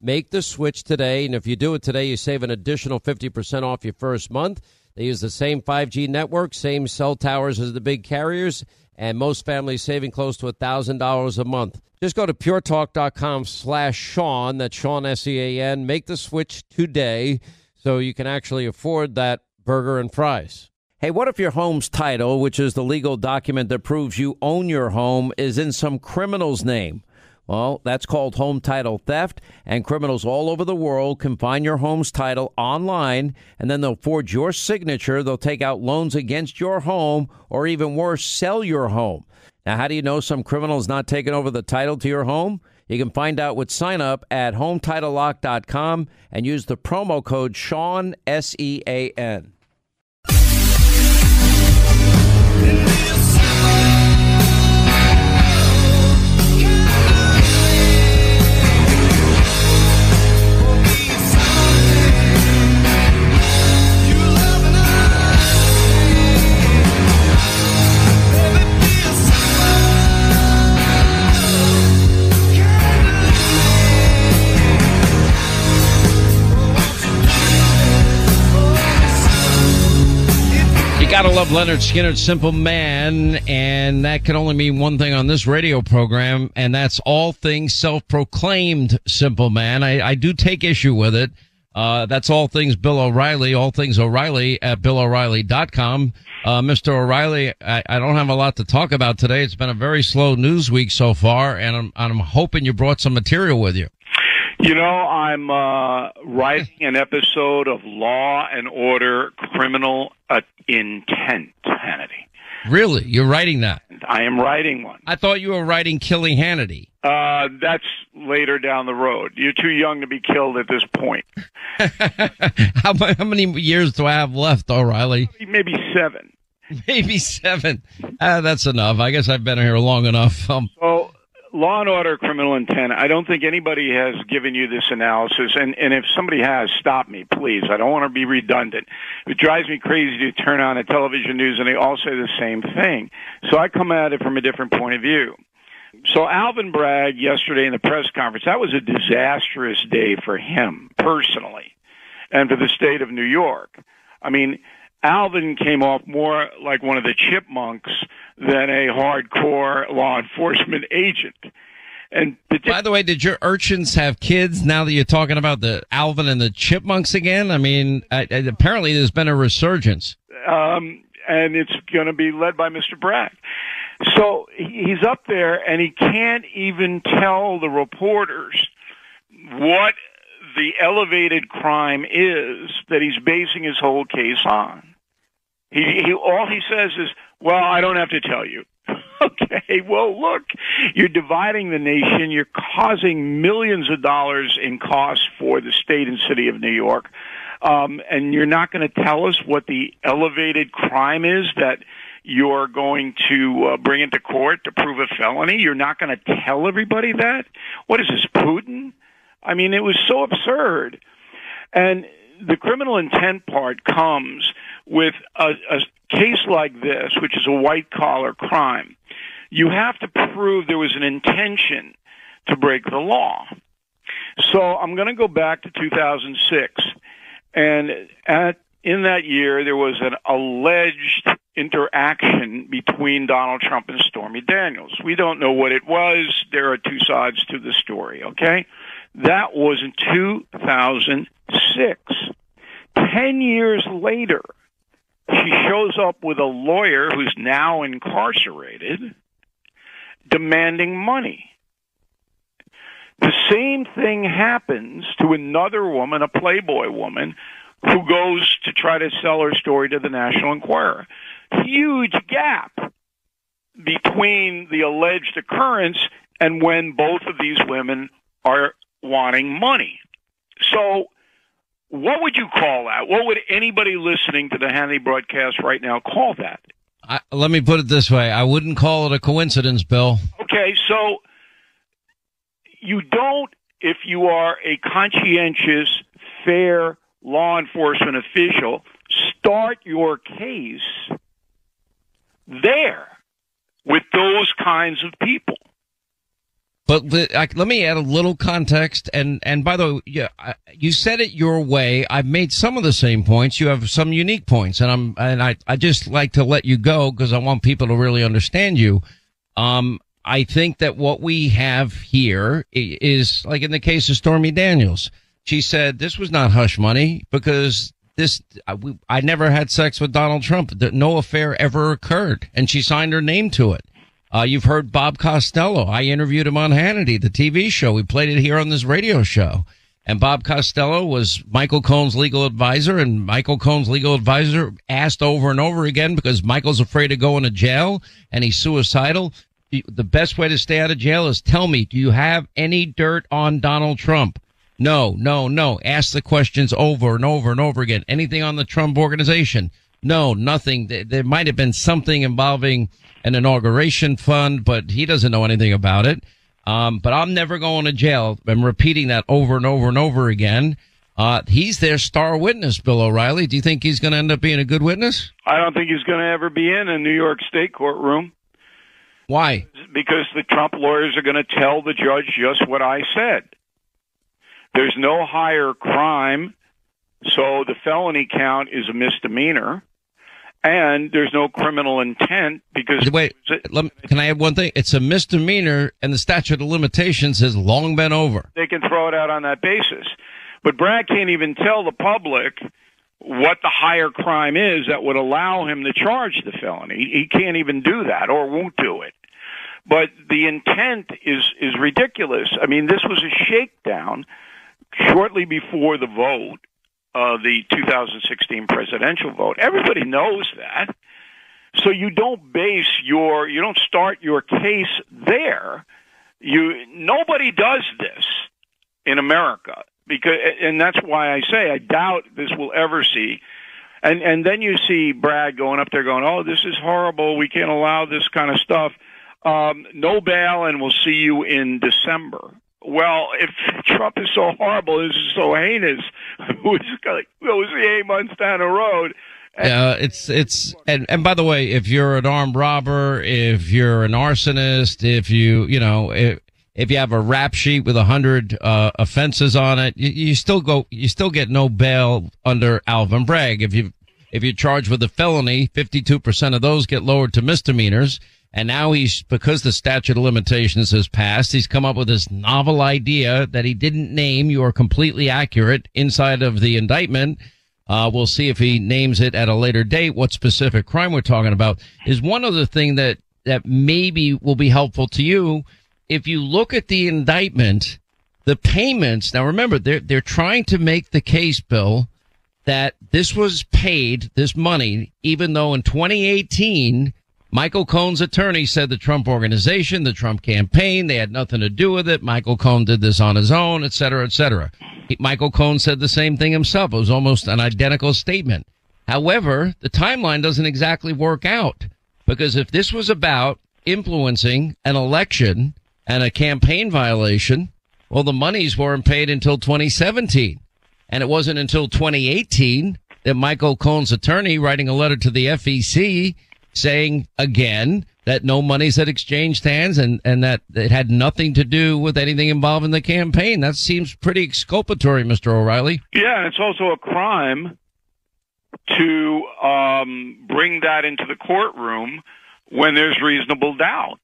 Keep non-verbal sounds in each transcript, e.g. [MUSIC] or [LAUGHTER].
Make the switch today, and if you do it today, you save an additional fifty percent off your first month. They use the same 5G network, same cell towers as the big carriers, and most families saving close to $1,000 a month. Just go to puretalk.com slash Sean, that's Sean S-E-A-N. Make the switch today so you can actually afford that burger and fries. Hey, what if your home's title, which is the legal document that proves you own your home, is in some criminal's name? Well, that's called home title theft, and criminals all over the world can find your home's title online, and then they'll forge your signature. They'll take out loans against your home, or even worse, sell your home. Now, how do you know some criminal's not taking over the title to your home? You can find out with sign up at HometitleLock.com and use the promo code Sean, S E A N. gotta love Lynyrd Skynyrd's Simple Man, and that can only mean one thing on this radio program, and that's all things self-proclaimed Simple Man. I, I do take issue with it. Uh, that's all things Bill O'Reilly, all things O'Reilly at BillO'Reilly.com. Uh, Mr. O'Reilly, I, I, don't have a lot to talk about today. It's been a very slow news week so far, and I'm, I'm hoping you brought some material with you. You know, I'm uh, writing an episode of Law and Order Criminal uh, Intent, Hannity. Really? You're writing that? I am writing one. I thought you were writing Killing Hannity. Uh, that's later down the road. You're too young to be killed at this point. [LAUGHS] how, how many years do I have left, O'Reilly? Maybe seven. [LAUGHS] Maybe seven. Uh, that's enough. I guess I've been here long enough. Um, so Law and Order Criminal Intent. I don't think anybody has given you this analysis, and and if somebody has, stop me, please. I don't want to be redundant. It drives me crazy to turn on the television news and they all say the same thing. So I come at it from a different point of view. So Alvin Bragg yesterday in the press conference, that was a disastrous day for him personally, and for the state of New York. I mean, Alvin came off more like one of the chipmunks than a hardcore law enforcement agent. And by the way, did your urchins have kids? Now that you're talking about the Alvin and the chipmunks again, I mean, I, I, apparently there's been a resurgence. Um, and it's going to be led by Mr. Bragg. So he's up there, and he can't even tell the reporters what the elevated crime is that he's basing his whole case on. He, he all he says is, "Well, I don't have to tell you." [LAUGHS] okay, well, look, you're dividing the nation. You're causing millions of dollars in costs for the state and city of New York. Um, and you're not going to tell us what the elevated crime is that you're going to uh, bring into court to prove a felony. You're not going to tell everybody that. What is this, Putin? I mean, it was so absurd. And the criminal intent part comes with a, a case like this, which is a white collar crime. You have to prove there was an intention to break the law. So I'm going to go back to 2006. And at, in that year, there was an alleged interaction between Donald Trump and Stormy Daniels. We don't know what it was. There are two sides to the story, okay? That was in 2006. Ten years later, she shows up with a lawyer who's now incarcerated demanding money. The same thing happens to another woman, a Playboy woman, who goes to try to sell her story to the National Enquirer. Huge gap between the alleged occurrence and when both of these women are wanting money. So, what would you call that? What would anybody listening to the Hannity broadcast right now call that? I, let me put it this way: I wouldn't call it a coincidence, Bill. Okay, so you don't, if you are a conscientious, fair law enforcement official, start your case there with those kinds of people. But let me add a little context. And, and by the way, yeah, you said it your way. I've made some of the same points. You have some unique points and I'm, and I, I just like to let you go because I want people to really understand you. Um, I think that what we have here is like in the case of Stormy Daniels. She said this was not hush money because this, I, we, I never had sex with Donald Trump. No affair ever occurred and she signed her name to it. Uh, you've heard Bob Costello. I interviewed him on Hannity, the TV show. We played it here on this radio show. And Bob Costello was Michael Cohen's legal advisor, and Michael Cohen's legal advisor asked over and over again because Michael's afraid of going to jail and he's suicidal. The best way to stay out of jail is tell me, do you have any dirt on Donald Trump? No, no, no. Ask the questions over and over and over again. Anything on the Trump organization? No, nothing. There might have been something involving an inauguration fund, but he doesn't know anything about it. Um, but I'm never going to jail. I'm repeating that over and over and over again. Uh, he's their star witness, Bill O'Reilly. Do you think he's going to end up being a good witness? I don't think he's going to ever be in a New York State courtroom. Why? Because the Trump lawyers are going to tell the judge just what I said. There's no higher crime, so the felony count is a misdemeanor and there's no criminal intent because wait let, can i add one thing? It's a misdemeanor and the statute of limitations has long been over. They can throw it out on that basis. But Bragg can't even tell the public what the higher crime is that would allow him to charge the felony. He can't even do that or won't do it. But the intent is is ridiculous. I mean this was a shakedown shortly before the vote uh, the 2016 presidential vote. Everybody knows that. So you don't base your, you don't start your case there. You, nobody does this in America because, and that's why I say I doubt this will ever see. And, and then you see Bragg going up there going, oh, this is horrible. We can't allow this kind of stuff. Um, no bail and we'll see you in December well, if Trump is so horrible, this is so heinous, [LAUGHS] like, we'll eight months down the road. Yeah, uh, it's it's and and by the way, if you're an armed robber, if you're an arsonist, if you you know if if you have a rap sheet with a hundred uh, offenses on it, you, you still go you still get no bail under Alvin Bragg. If you if you're charged with a felony, fifty two percent of those get lowered to misdemeanors. And now he's, because the statute of limitations has passed, he's come up with this novel idea that he didn't name. You are completely accurate inside of the indictment. Uh, we'll see if he names it at a later date. What specific crime we're talking about is one other thing that, that maybe will be helpful to you. If you look at the indictment, the payments, now remember, they're, they're trying to make the case, Bill, that this was paid, this money, even though in 2018, Michael Cohen's attorney said the Trump organization, the Trump campaign, they had nothing to do with it. Michael Cohen did this on his own, et cetera, et cetera. Michael Cohen said the same thing himself. It was almost an identical statement. However, the timeline doesn't exactly work out because if this was about influencing an election and a campaign violation, well, the monies weren't paid until 2017. And it wasn't until 2018 that Michael Cohen's attorney writing a letter to the FEC saying again that no monies had exchanged hands and, and that it had nothing to do with anything involving the campaign. That seems pretty exculpatory, Mr. O'Reilly. Yeah, and it's also a crime to um, bring that into the courtroom when there's reasonable doubt.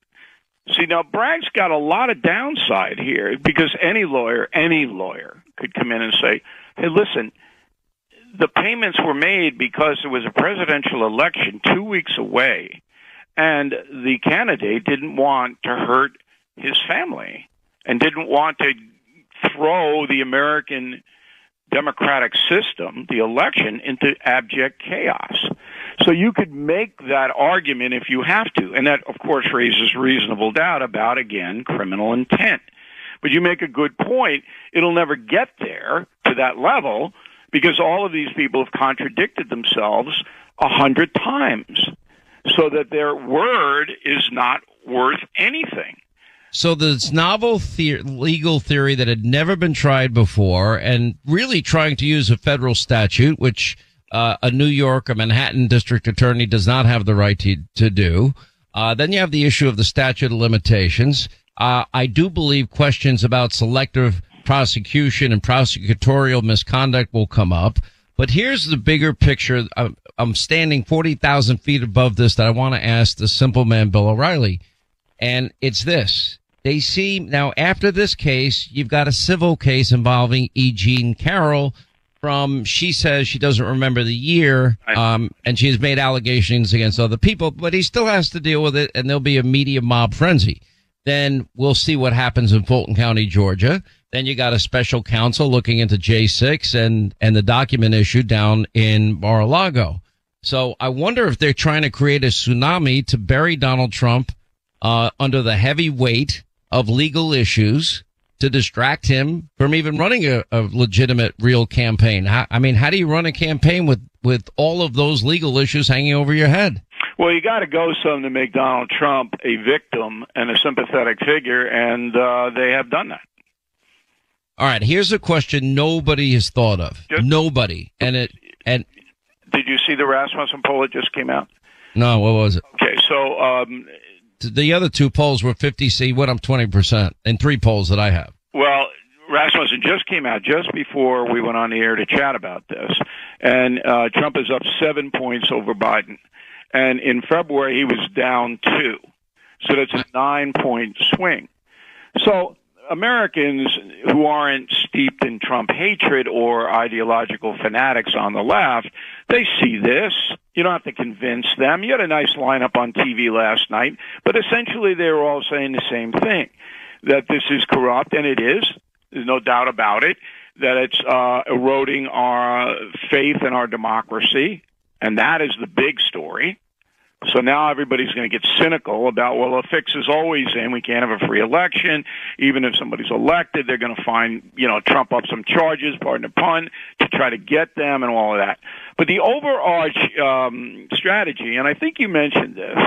See, now Bragg's got a lot of downside here because any lawyer, any lawyer could come in and say, hey, listen, the payments were made because there was a presidential election two weeks away, and the candidate didn't want to hurt his family and didn't want to throw the American democratic system, the election, into abject chaos. So you could make that argument if you have to, and that, of course, raises reasonable doubt about, again, criminal intent. But you make a good point. It'll never get there to that level because all of these people have contradicted themselves a hundred times so that their word is not worth anything. So this novel the- legal theory that had never been tried before and really trying to use a federal statute, which uh, a New York or Manhattan district attorney does not have the right to, to do. Uh, then you have the issue of the statute of limitations. Uh, I do believe questions about selective prosecution and prosecutorial misconduct will come up. But here's the bigger picture. I'm, I'm standing 40,000 feet above this that I want to ask the simple man, Bill O'Reilly. And it's this. They see now after this case, you've got a civil case involving E. Jean Carroll from, she says she doesn't remember the year, um, and she has made allegations against other people, but he still has to deal with it and there'll be a media mob frenzy. Then we'll see what happens in Fulton County, Georgia. Then you got a special counsel looking into J6 and, and the document issue down in Mar-a-Lago. So I wonder if they're trying to create a tsunami to bury Donald Trump, uh, under the heavy weight of legal issues to distract him from even running a, a legitimate, real campaign. How, I mean, how do you run a campaign with, with all of those legal issues hanging over your head? Well, you got to go some to make Donald Trump a victim and a sympathetic figure, and uh, they have done that. All right, here's a question nobody has thought of. Just, nobody, and it and. Did you see the Rasmussen poll that just came out? No, what was it? Okay, so um, the other two polls were 50. C went up 20% in three polls that I have. Well, Rasmussen just came out just before we went on the air to chat about this, and uh, Trump is up seven points over Biden. And in February, he was down two. So that's a nine point swing. So Americans who aren't steeped in Trump hatred or ideological fanatics on the left, they see this. You don't have to convince them. You had a nice lineup on TV last night, but essentially they were all saying the same thing that this is corrupt, and it is. There's no doubt about it. That it's uh, eroding our faith in our democracy, and that is the big story. So now everybody's going to get cynical about, well, a fix is always in. We can't have a free election. Even if somebody's elected, they're going to find, you know, trump up some charges, pardon the pun, to try to get them and all of that. But the overarch um, strategy, and I think you mentioned this,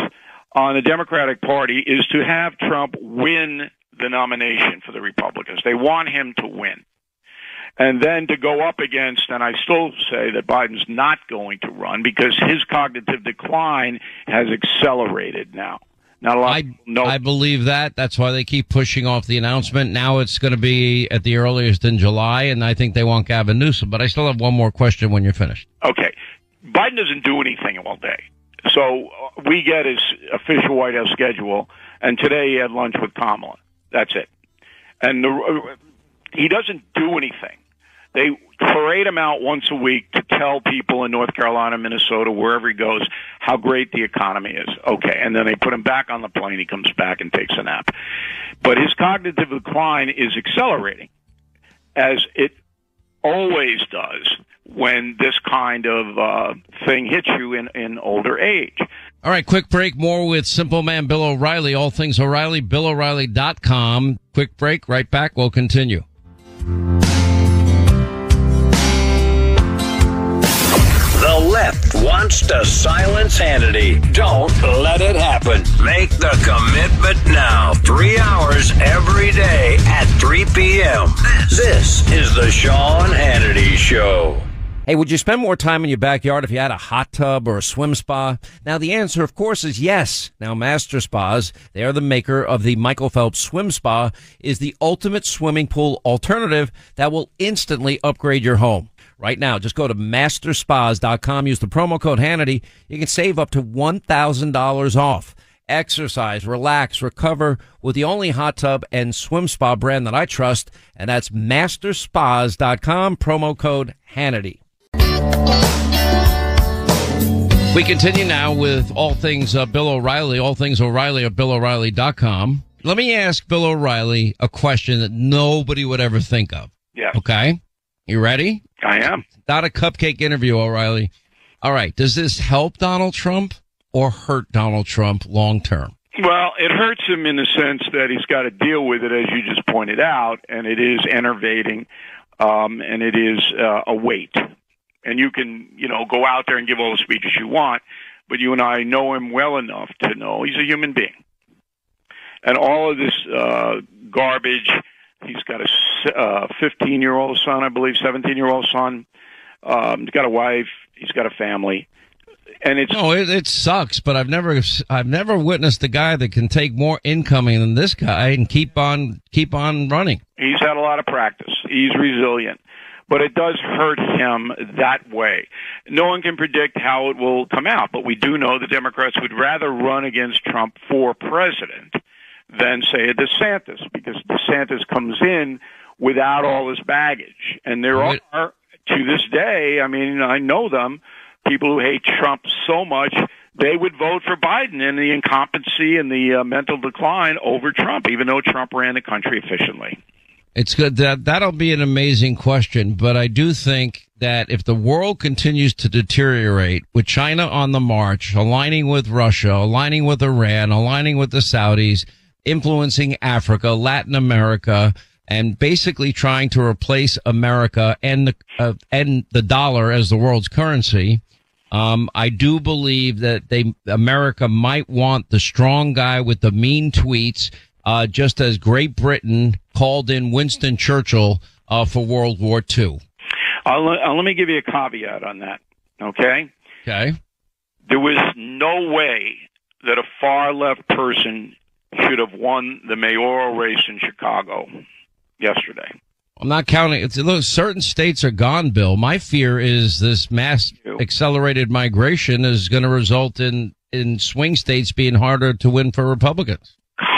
on the Democratic Party is to have Trump win the nomination for the Republicans. They want him to win and then to go up against, and I still say that Biden's not going to run because his cognitive decline has accelerated now. Not a lot. I, know. I believe that. That's why they keep pushing off the announcement. Now it's going to be at the earliest in July, and I think they want Gavin Newsom. But I still have one more question when you're finished. Okay. Biden doesn't do anything all day. So uh, we get his official White House schedule, and today he had lunch with Kamala. That's it. And the, uh, he doesn't do anything. They parade him out once a week to tell people in North Carolina, Minnesota, wherever he goes, how great the economy is. Okay, and then they put him back on the plane. He comes back and takes a nap. But his cognitive decline is accelerating, as it always does when this kind of uh, thing hits you in, in older age. All right, quick break. More with Simple Man Bill O'Reilly. All things O'Reilly, BillO'Reilly.com. Quick break. Right back. We'll continue. Wants to silence Hannity. Don't let it happen. Make the commitment now. Three hours every day at 3 p.m. This is the Sean Hannity Show. Hey, would you spend more time in your backyard if you had a hot tub or a swim spa? Now, the answer, of course, is yes. Now, Master Spas, they are the maker of the Michael Phelps Swim Spa, is the ultimate swimming pool alternative that will instantly upgrade your home. Right now, just go to masterspas.com, use the promo code Hannity. You can save up to $1,000 off. Exercise, relax, recover with the only hot tub and swim spa brand that I trust, and that's masterspas.com, promo code Hannity. We continue now with all things uh, Bill O'Reilly, all things O'Reilly at BillO'Reilly.com. Let me ask Bill O'Reilly a question that nobody would ever think of. Yeah. Okay. You ready? I am. Not a cupcake interview, O'Reilly. All right. Does this help Donald Trump or hurt Donald Trump long term? Well, it hurts him in the sense that he's got to deal with it, as you just pointed out, and it is enervating, um, and it is uh, a weight. And you can, you know, go out there and give all the speeches you want, but you and I know him well enough to know he's a human being. And all of this uh, garbage, he's got a 15 uh, year old son, I believe, 17 year old son. Um, he's got a wife, he's got a family and it's no, it, it sucks. But I've never, I've never witnessed a guy that can take more incoming than this guy and keep on, keep on running. He's had a lot of practice. He's resilient, but it does hurt him that way. No one can predict how it will come out, but we do know the Democrats would rather run against Trump for president than say a DeSantis, because DeSantis comes in without all this baggage, and there right. are to this day. I mean, I know them people who hate Trump so much they would vote for Biden and the incompetency and the uh, mental decline over Trump, even though Trump ran the country efficiently. It's good that that'll be an amazing question, but I do think that if the world continues to deteriorate with China on the march, aligning with Russia, aligning with Iran, aligning with the Saudis, influencing Africa, Latin America, and basically trying to replace America and the uh, and the dollar as the world's currency, um, I do believe that they America might want the strong guy with the mean tweets, uh, just as Great Britain called in Winston Churchill uh, for World War II. I'll, I'll, let me give you a caveat on that. Okay. Okay. There was no way that a far left person should have won the mayoral race in Chicago yesterday. I'm not counting. It's look, certain states are gone, Bill. My fear is this mass accelerated migration is going to result in in swing states being harder to win for Republicans.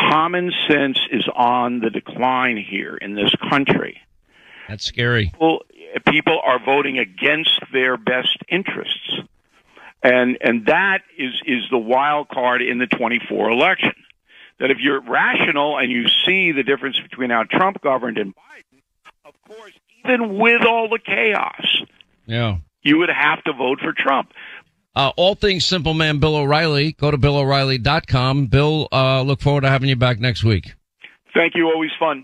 Common sense is on the decline here in this country. That's scary. People, people are voting against their best interests, and and that is is the wild card in the 24 election. That if you're rational and you see the difference between how Trump governed and Biden of course, even with all the chaos, yeah, you would have to vote for Trump. Uh, all things simple man Bill O'Reilly. Go to BillO'Reilly.com. Bill, uh, look forward to having you back next week. Thank you. Always fun.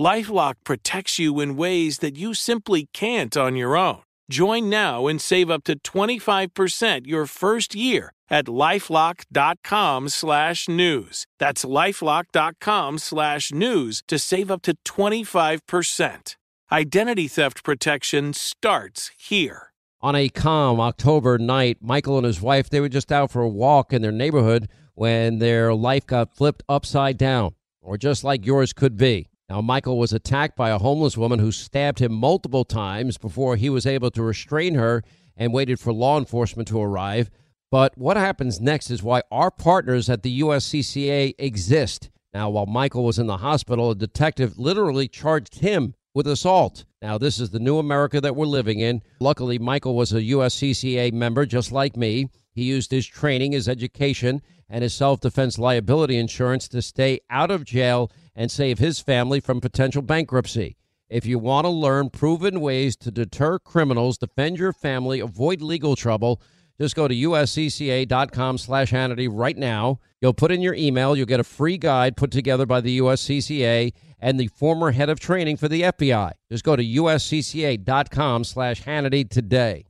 Lifelock protects you in ways that you simply can't on your own. Join now and save up to 25% your first year at lifelock.com slash news. That's lifelock.com slash news to save up to 25%. Identity theft protection starts here. On a calm October night, Michael and his wife, they were just out for a walk in their neighborhood when their life got flipped upside down, or just like yours could be. Now, Michael was attacked by a homeless woman who stabbed him multiple times before he was able to restrain her and waited for law enforcement to arrive. But what happens next is why our partners at the USCCA exist. Now, while Michael was in the hospital, a detective literally charged him with assault. Now, this is the new America that we're living in. Luckily, Michael was a USCCA member just like me. He used his training, his education, and his self defense liability insurance to stay out of jail and save his family from potential bankruptcy. If you want to learn proven ways to deter criminals, defend your family, avoid legal trouble, just go to uscca.com slash Hannity right now. You'll put in your email. You'll get a free guide put together by the USCCA and the former head of training for the FBI. Just go to uscca.com slash Hannity today.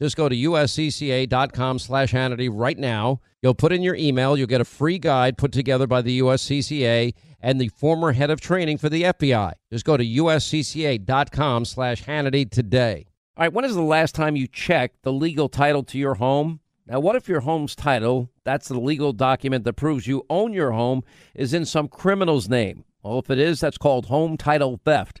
just go to uscca.com slash Hannity right now. You'll put in your email. You'll get a free guide put together by the USCCA and the former head of training for the FBI. Just go to uscca.com slash Hannity today. All right, when is the last time you checked the legal title to your home? Now, what if your home's title, that's the legal document that proves you own your home, is in some criminal's name? Well, if it is, that's called home title theft.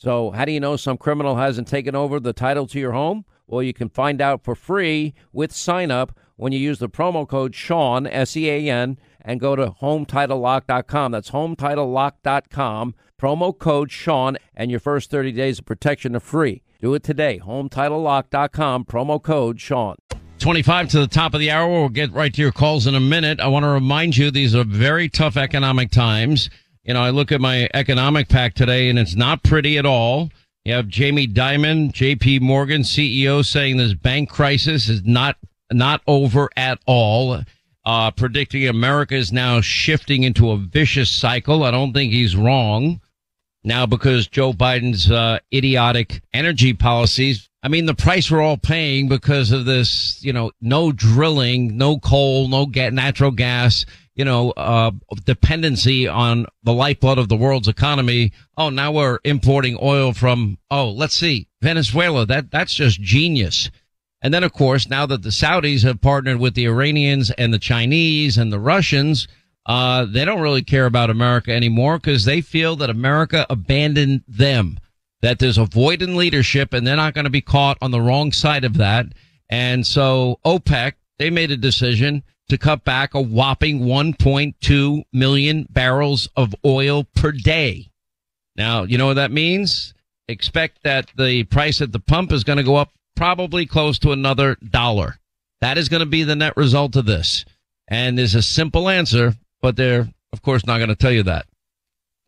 So, how do you know some criminal hasn't taken over the title to your home? Well, you can find out for free with sign up when you use the promo code Sean, S E A N, and go to HometitleLock.com. That's HometitleLock.com. Promo code Sean, and your first 30 days of protection are free. Do it today. HometitleLock.com. Promo code Sean. 25 to the top of the hour. We'll get right to your calls in a minute. I want to remind you these are very tough economic times. You know, I look at my economic pack today and it's not pretty at all. You have Jamie Dimon, JP Morgan CEO saying this bank crisis is not, not over at all. Uh, predicting America is now shifting into a vicious cycle. I don't think he's wrong now because Joe Biden's, uh, idiotic energy policies. I mean, the price we're all paying because of this, you know, no drilling, no coal, no natural gas, you know, uh, dependency on the lifeblood of the world's economy. Oh, now we're importing oil from, oh, let's see, Venezuela. That, that's just genius. And then, of course, now that the Saudis have partnered with the Iranians and the Chinese and the Russians, uh, they don't really care about America anymore because they feel that America abandoned them, that there's a void in leadership and they're not going to be caught on the wrong side of that. And so OPEC, they made a decision to cut back a whopping 1.2 million barrels of oil per day. Now, you know what that means? Expect that the price at the pump is going to go up probably close to another dollar. That is going to be the net result of this. And there's a simple answer, but they're, of course, not going to tell you that.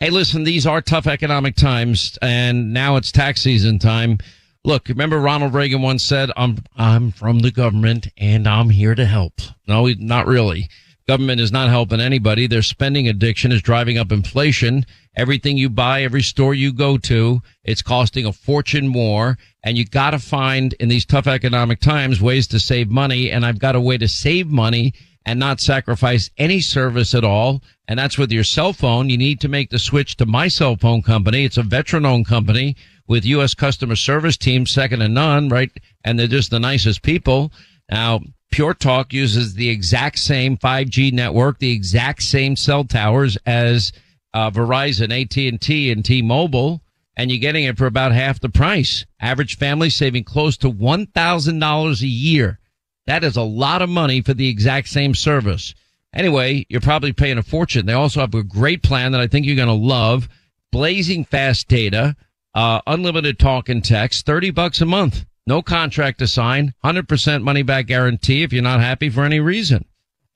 Hey, listen, these are tough economic times, and now it's tax season time. Look, remember Ronald Reagan once said, I'm, I'm from the government and I'm here to help. No, not really. Government is not helping anybody. Their spending addiction is driving up inflation. Everything you buy, every store you go to, it's costing a fortune more. And you got to find in these tough economic times ways to save money. And I've got a way to save money and not sacrifice any service at all. And that's with your cell phone. You need to make the switch to my cell phone company. It's a veteran owned company with U.S. customer service team second to none, right? And they're just the nicest people. Now, Pure Talk uses the exact same 5G network, the exact same cell towers as uh, Verizon, AT&T, and T-Mobile, and you're getting it for about half the price. Average family saving close to $1,000 a year. That is a lot of money for the exact same service. Anyway, you're probably paying a fortune. They also have a great plan that I think you're going to love. Blazing fast data uh, unlimited talk and text, 30 bucks a month. No contract to sign, 100% money back guarantee if you're not happy for any reason.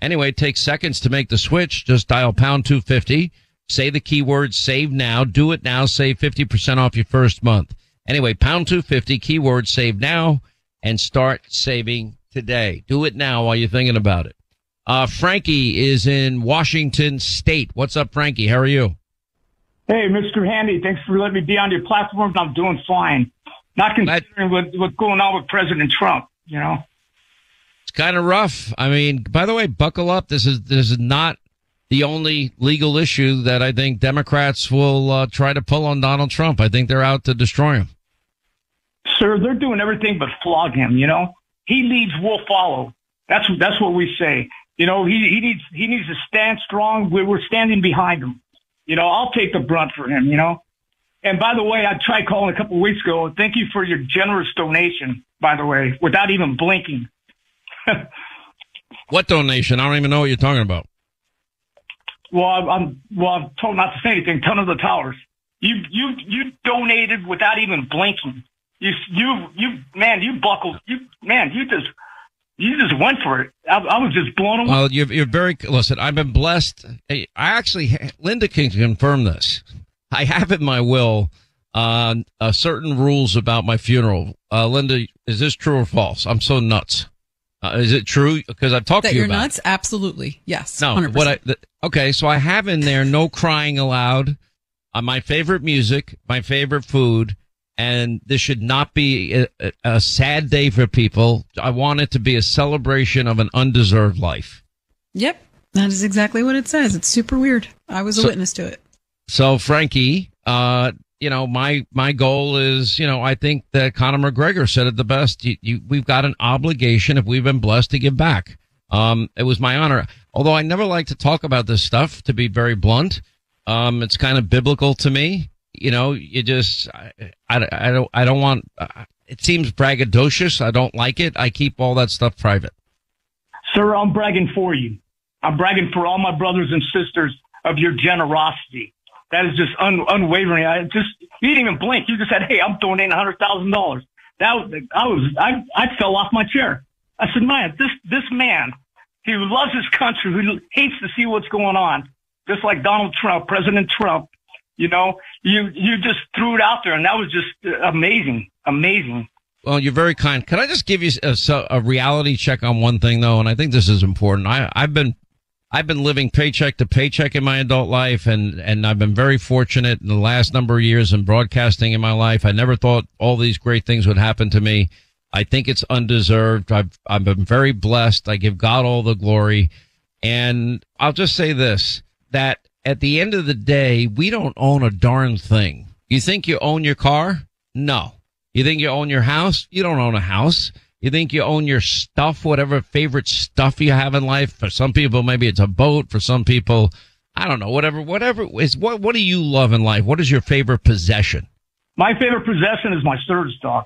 Anyway, it takes seconds to make the switch. Just dial pound 250. Say the keyword save now. Do it now. Save 50% off your first month. Anyway, pound 250, keyword save now and start saving today. Do it now while you're thinking about it. Uh, Frankie is in Washington State. What's up, Frankie? How are you? Hey, Mr. Hannity, thanks for letting me be on your platform. I'm doing fine. Not considering what, what's going on with President Trump, you know? It's kind of rough. I mean, by the way, buckle up. This is, this is not the only legal issue that I think Democrats will uh, try to pull on Donald Trump. I think they're out to destroy him. Sir, they're doing everything but flog him, you know? He leads, we'll follow. That's, that's what we say. You know, he, he needs, he needs to stand strong. We're, we're standing behind him. You know, I'll take the brunt for him, you know. And by the way, I tried calling a couple of weeks ago. Thank you for your generous donation, by the way, without even blinking. [LAUGHS] what donation? I don't even know what you're talking about. Well, I'm, well. I'm told not to say anything. Tunnel to Towers. You you you donated without even blinking. You you you man, you buckled. You man, you just you just went for it. I, I was just blown away. Well, you're, you're very, listen, I've been blessed. I actually, Linda can confirm this. I have in my will, uh, uh, certain rules about my funeral. Uh, Linda, is this true or false? I'm so nuts. Uh, is it true? Because I've talked that to you you're about nuts. It. Absolutely, yes. No, 100%. what I the, okay. So I have in there no crying aloud. Uh, my favorite music, my favorite food, and this should not be a, a, sad day for people. I want it to be a celebration of an undeserved life. Yep, that is exactly what it says. It's super weird. I was a so, witness to it. So, Frankie, uh, you know, my my goal is, you know, I think that Conor McGregor said it the best. You, you, we've got an obligation if we've been blessed to give back. Um, it was my honor. Although I never like to talk about this stuff, to be very blunt. Um, it's kind of biblical to me you know, you just, I, I, I don't, I don't want, uh, it seems braggadocious. I don't like it. I keep all that stuff private. Sir, I'm bragging for you. I'm bragging for all my brothers and sisters of your generosity. That is just un, unwavering. I just, you didn't even blink. You just said, Hey, I'm donating a hundred thousand dollars. That was, I was, I, I fell off my chair. I said, man, this, this man, he loves his country, who hates to see what's going on, just like Donald Trump, President Trump, you know, you you just threw it out there, and that was just uh, amazing, amazing. Well, you're very kind. Can I just give you a, uh, a reality check on one thing though? And I think this is important. I I've been I've been living paycheck to paycheck in my adult life, and and I've been very fortunate in the last number of years in broadcasting in my life. I never thought all these great things would happen to me. I think it's undeserved. I've I've been very blessed. I give God all the glory, and I'll just say this: that at the end of the day, we don't own a darn thing. You think you own your car? No. You think you own your house? You don't own a house. You think you own your stuff, whatever favorite stuff you have in life. For some people, maybe it's a boat. For some people, I don't know, whatever, whatever is what, what do you love in life? What is your favorite possession? My favorite possession is my service dog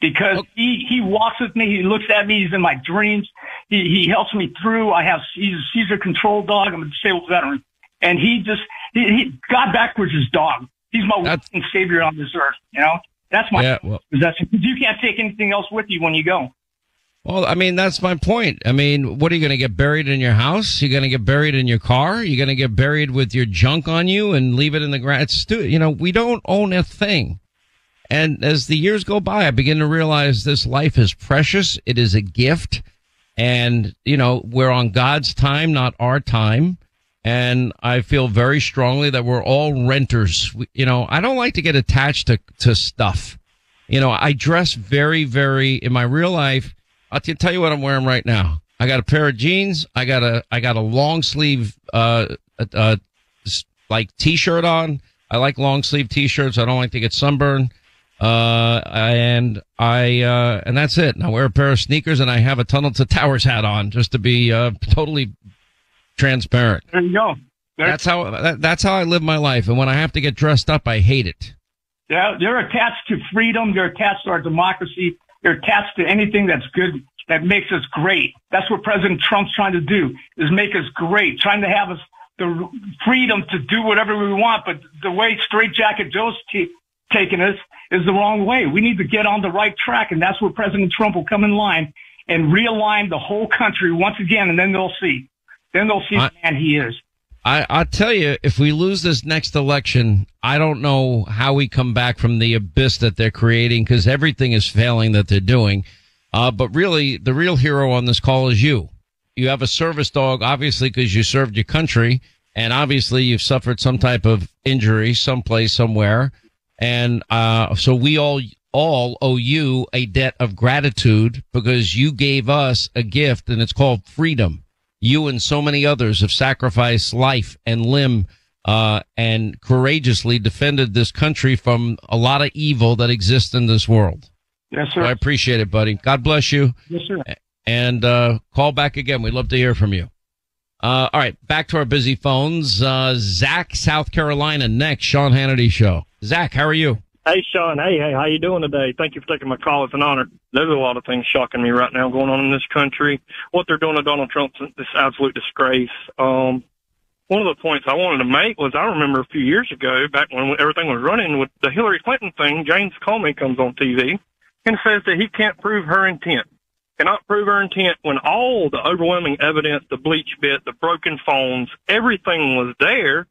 because Okay. he, he walks with me. He looks at me. He's in my dreams. He, he helps me through. I have, he's a seizure control dog. I'm a disabled veteran and he just, he, he God backwards his dog. He's my That's- savior on this earth. You know, that's my Yeah, well- possession because you can't take anything else with you when you go. Well, I mean, that's my point. I mean, what are you going to get buried in your house? You're going to get buried in your car? You're going to get buried with your junk on you and leave it in the ground? It's stu- you know, we don't own a thing. And as the years go by, I begin to realize this life is precious. It is a gift. And, you know, we're on God's time, not our time. And I feel very strongly that we're all renters. We- You know, I don't like to get attached to, to stuff. You know, I dress very, very in my real life. I'll t- tell you what I'm wearing right now. I got a pair of jeans. I got a, I got a long sleeve, uh, uh, uh like t-shirt on. I like long sleeve t-shirts. I don't like to get sunburned. Uh, and I, uh, and that's it. And I wear a pair of sneakers and I have a Tunnel to [LAUGHS] Towers hat on just to be, uh, totally transparent. There you go. That's how, that, that's how I live my life. And when I have to get dressed up, I hate it. Yeah, they're attached to freedom. They're attached to our democracy. They're attached to anything that's good, that makes us great. That's what President Trump's trying to do, is make us great, trying to have us the freedom to do whatever we want. But the way Straitjacket Joe's t- taking us is the wrong way. We need to get on the right track. And that's where President Trump will come in line and realign the whole country once again. And then they'll see. Then they'll see I- the man he is. I, I'll tell you, if we lose this next election, I don't know how we come back from the abyss that they're creating because everything is failing that they're doing. Uh, but really, the real hero on this call is you. You have a service dog, obviously, because you served your country, and obviously you've suffered some type of injury someplace, somewhere. And uh, so we all all owe you a debt of gratitude because you gave us a gift, and it's called freedom you and so many others have sacrificed life and limb uh, and courageously defended this country from a lot of evil that exists in this world. Yes, So I appreciate it, buddy. God bless you. Yes, sir. And uh, call back again. We'd love to hear from you. Uh, all right, back to our busy phones. Uh, Zach, South Carolina, next. Sean Hannity Show. Zach, how are you? Hey, Sean. Hey, hey, how you doing today? Thank you for taking my call. It's an honor. There's a lot of things shocking me right now going on in this country. What they're doing to Donald Trump is this absolute disgrace. Um, one of the points I wanted to make was I remember a few years ago, back when everything was running with the Hillary Clinton thing, James Comey comes on TV and says that he can't prove her intent. Cannot prove her intent when all the overwhelming evidence, the BleachBit, the broken phones, everything was there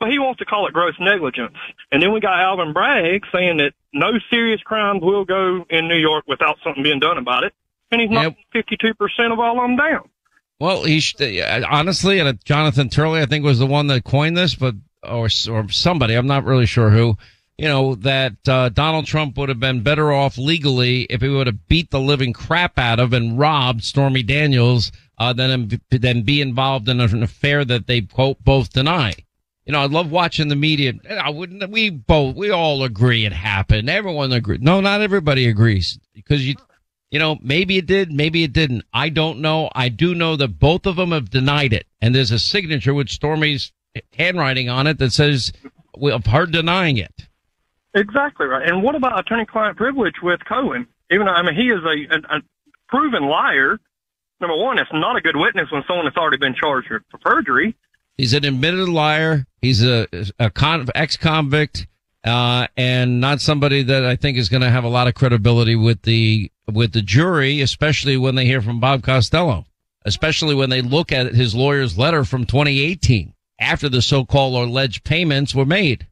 but he wants to call it gross negligence. And then we got Alvin Bragg saying that no serious crimes will go in New York without something being done about it. And he's knocking 52% of all of them down. Well, he sh- uh, honestly, and uh, Jonathan Turley, I think, was the one that coined this, but or or somebody, I'm not really sure who. You know that uh, Donald Trump would have been better off legally if he would have beat the living crap out of and robbed Stormy Daniels uh, than than be involved in an affair that they quote both deny. You know, I love watching the media. I wouldn't. We both, we all agree it happened. Everyone agrees. No, not everybody agrees because you, you know, maybe it did, maybe it didn't. I don't know. I do know that both of them have denied it, and there's a signature with Stormy's handwriting on it that says we of her denying it. Exactly right. And what about attorney-client privilege with Cohen? Even though, I mean, he is a, a, a proven liar. Number one, it's not a good witness when someone has already been charged for perjury. He's an admitted liar. He's a, a con, ex-convict, uh, and not somebody that I think is going to have a lot of credibility with the with the jury, especially when they hear from Bob Costello, especially when they look at his lawyer's letter from 2018 after the so-called or alleged payments were made.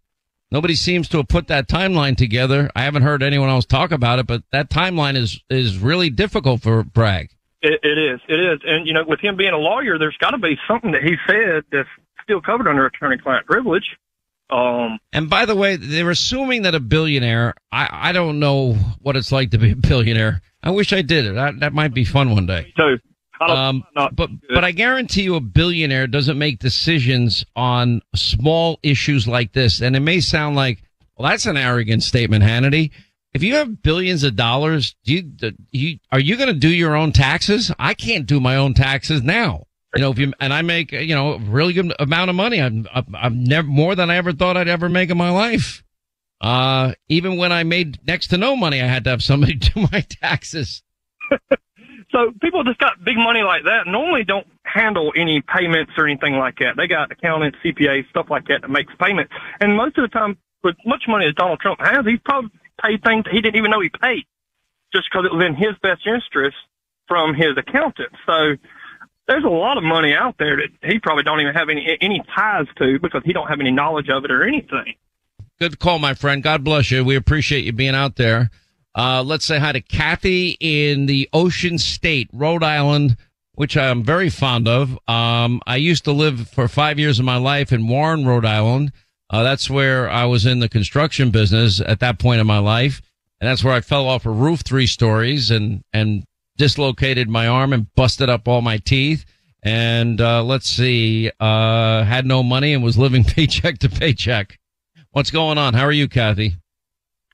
Nobody seems to have put that timeline together. I haven't heard anyone else talk about it, but that timeline is is really difficult for Bragg. It, it is. It is. And, you know, with him being a lawyer, there's got to be something that he said that's still covered under attorney-client privilege. Um, And by the way, they're assuming that a billionaire, I, I don't know what it's like to be a billionaire. I wish I did it. That, that might be fun one day. so, I Um, but, but I guarantee you a billionaire doesn't make decisions on small issues like this. And it may sound like, well, that's an arrogant statement, Hannity. If you have billions of dollars, do you, do you are you going to do your own taxes? I can't do my own taxes now. You know, if you and I make you know a really good amount of money, I'm I'm never more than I ever thought I'd ever make in my life. Uh, even when I made next to no money, I had to have somebody [LAUGHS] do my taxes. [LAUGHS] so people just got big money like that normally don't handle any payments or anything like that. They got accountants, CPAs, stuff like that that makes payments. And most of the time, with much money as Donald Trump has, he's probably paid things he didn't even know he paid just because it was in his best interest from his accountant. So there's a lot of money out there that he probably don't even have any any ties to because he don't have any knowledge of it or anything. Good call, my friend. God bless you. We appreciate you being out there. Uh, let's say hi to Kathy in the Ocean State, Rhode Island, which I'm very fond of. Um, I used to live for five years of my life in Warren, Rhode Island. Uh, that's where I was in the construction business at that point in my life. And that's where I fell off a roof three stories and, and dislocated my arm and busted up all my teeth. And, uh, let's see, uh, had no money and was living [LAUGHS] paycheck to paycheck. What's going on? How are you, Kathy?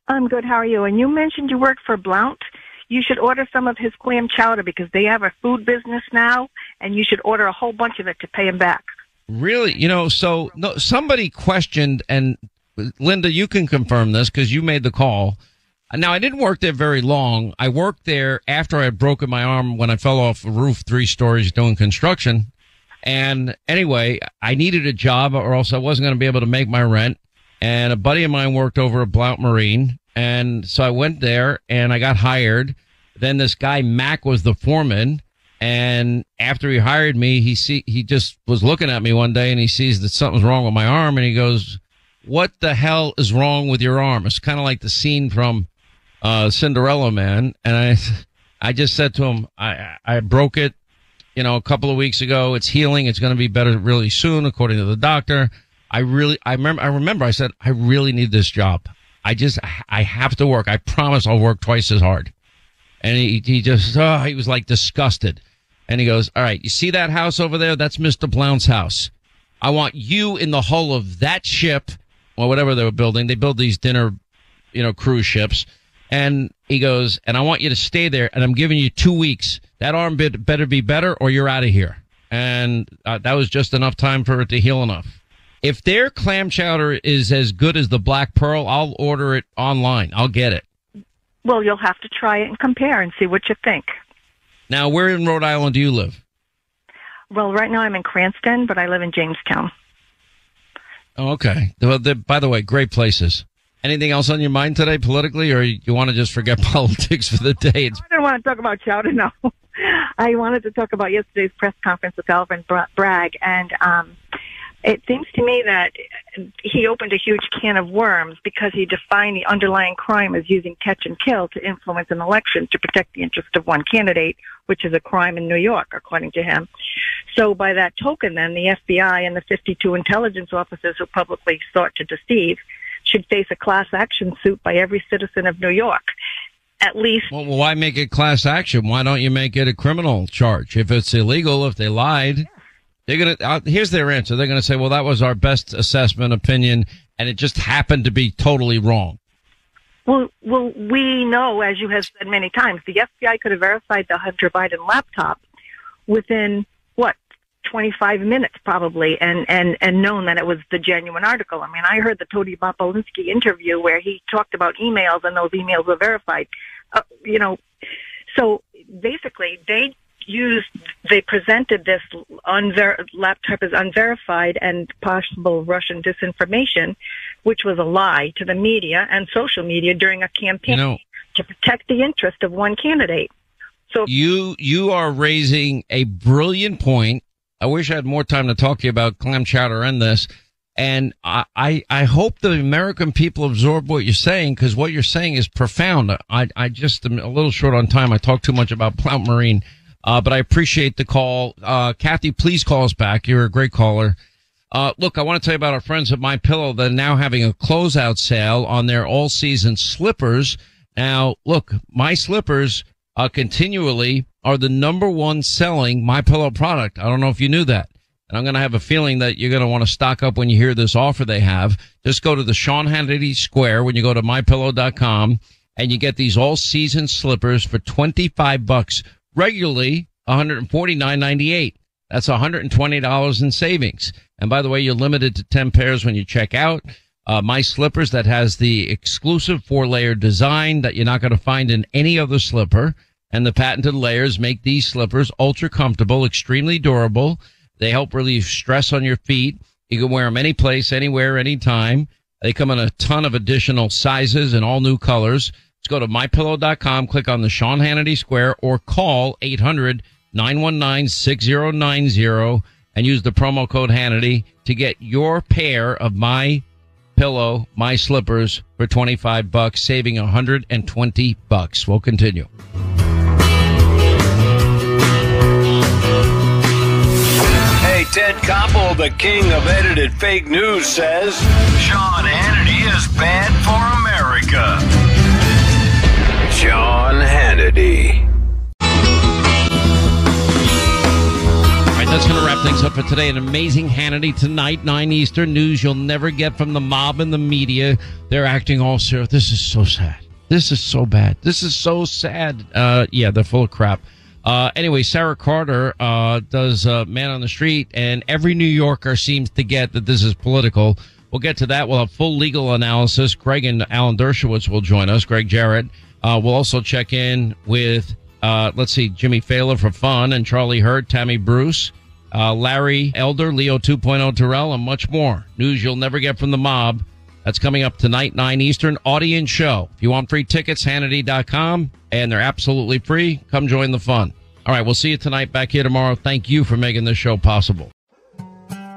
I'm good. How are you? And you mentioned you worked for Blount. You should order some of his clam chowder because they have a food business now, and you should order a whole bunch of it to pay him back. Really? You know, so no, somebody questioned, and Linda, you can confirm this because you made the call. Now, I didn't work there very long. I worked there after I had broken my arm when I fell off a roof three stories doing construction. And anyway, I needed a job or else I wasn't going to be able to make my rent. And a buddy of mine worked over at Blount Marine. And so I went there and I got hired. Then this guy, Mac, was the foreman and after he hired me, he see, he just was looking at me one day and he sees that something's wrong with my arm and he goes, what the hell is wrong with your arm? It's kind of like the scene from, uh, Cinderella man. And I, I just said to him, I, I broke it, you know, a couple of weeks ago. It's healing. It's going to be better really soon, according to the doctor. I really, I remember, I remember I said, I really need this job. I just, I have to work. I promise I'll work twice as hard. And he, he just, oh, he was like disgusted. And he goes, all right, you see that house over there? That's Mr. Blount's house. I want you in the hull of that ship or whatever they were building. They build these dinner, you know, cruise ships. And he goes, and I want you to stay there and I'm giving you two weeks. That arm bit better be better or you're out of here. And uh, that was just enough time for it to heal enough. If their clam chowder is as good as the Black Pearl, I'll order it online. I'll get it. Well, you'll have to try it and compare and see what you think. Now, where in Rhode Island do you live? Well, right now I'm in Cranston, but I live in Jamestown. Oh, okay. Well, by the way, great places. Anything else on your mind today politically, or you want to just forget [LAUGHS] politics for the day? It's- I don't want to talk about Chowder now. [LAUGHS] I wanted to talk about yesterday's press conference with Alvin Bragg, and um, it seems to me that he opened a huge can of worms because he defined the underlying crime as using catch and kill to influence an election to protect the interest of one candidate, which is a crime in New York, according to him. So by that token, then the FBI and the 52 intelligence officers who publicly sought to deceive should face a class action suit by every citizen of New York. At least. Well, why make it class action? Why don't you make it a criminal charge? If it's illegal, if they lied. They're going to, uh, here's their answer. They're going to say, well, that was our best assessment opinion and it just happened to be totally wrong. Well, well, we know, as you have said many times, the FBI could have verified the Hunter Biden laptop within what 25 minutes probably and and and known that it was the genuine article. I mean, I heard the Tony Bobulinski interview where he talked about emails and those emails were verified. Uh, you know, so basically they used, they presented this unver- laptop as unverified and possible Russian disinformation, which was a lie to the media and social media during a campaign you know, to protect the interest of one candidate. So you you are raising a brilliant point. I wish I had more time to talk to you about clam chowder and this. And I, I, I hope the American people absorb what you're saying because what you're saying is profound. I, I just am a little short on time. I talk too much about Blount Marine. Uh, but I appreciate the call. Uh, Kathy, please call us back. You're a great caller. Uh, look, I want to tell you about our friends at My Pillow. They're now having a closeout sale on their all season slippers. Now, look, my slippers, uh, continually are the number one selling My Pillow product. I don't know if you knew that. And I'm going to have a feeling that you're going to want to stock up when you hear this offer they have. Just go to the Sean Hannity Square when you go to mypillow.com and you get these all season slippers for 25 bucks, regularly 149.98. That's $120 in savings. And by the way, you're limited to 10 pairs when you check out. Uh, my slippers that has the exclusive four layer design that you're not going to find in any other slipper. And the patented layers make these slippers ultra comfortable, extremely durable. They help relieve stress on your feet. You can wear them any place, anywhere, anytime. They come in a ton of additional sizes and all new colors. Let's go to mypillow.com, click on the Sean Hannity Square or call 800 919 6090 and use the promo code Hannity to get your pair of my pillow, my slippers for 25 bucks, saving 120 bucks. We'll continue. Hey, Ted Koppel, the king of edited fake news, says Sean Hannity is bad for America. Sean Hannity. All right, that's going to wrap things up for today. An amazing Hannity tonight, 9 Eastern news you'll never get from the mob and the media. They're acting all serious. This is so sad. This is so bad. This is so sad. Uh, yeah, they're full of crap. Uh, anyway, Sarah Carter uh, does Man on the Street, and every New Yorker seems to get that this is political. We'll get to that. We'll have full legal analysis. Gregg and Alan Dershowitz will join us. Gregg Jarrett. Uh, we'll also check in with, uh, let's see, Jimmy Fallon for fun, and Charlie Hurt, Tammy Bruce, uh, Larry Elder, Leo 2.0 Terrell, and much more. News you'll never get from the mob. That's coming up tonight, 9 Eastern, audience show. If you want free tickets, Hannity.com, and they're absolutely free. Come join the fun. All right, we'll see you tonight back here tomorrow. Thank you for making this show possible.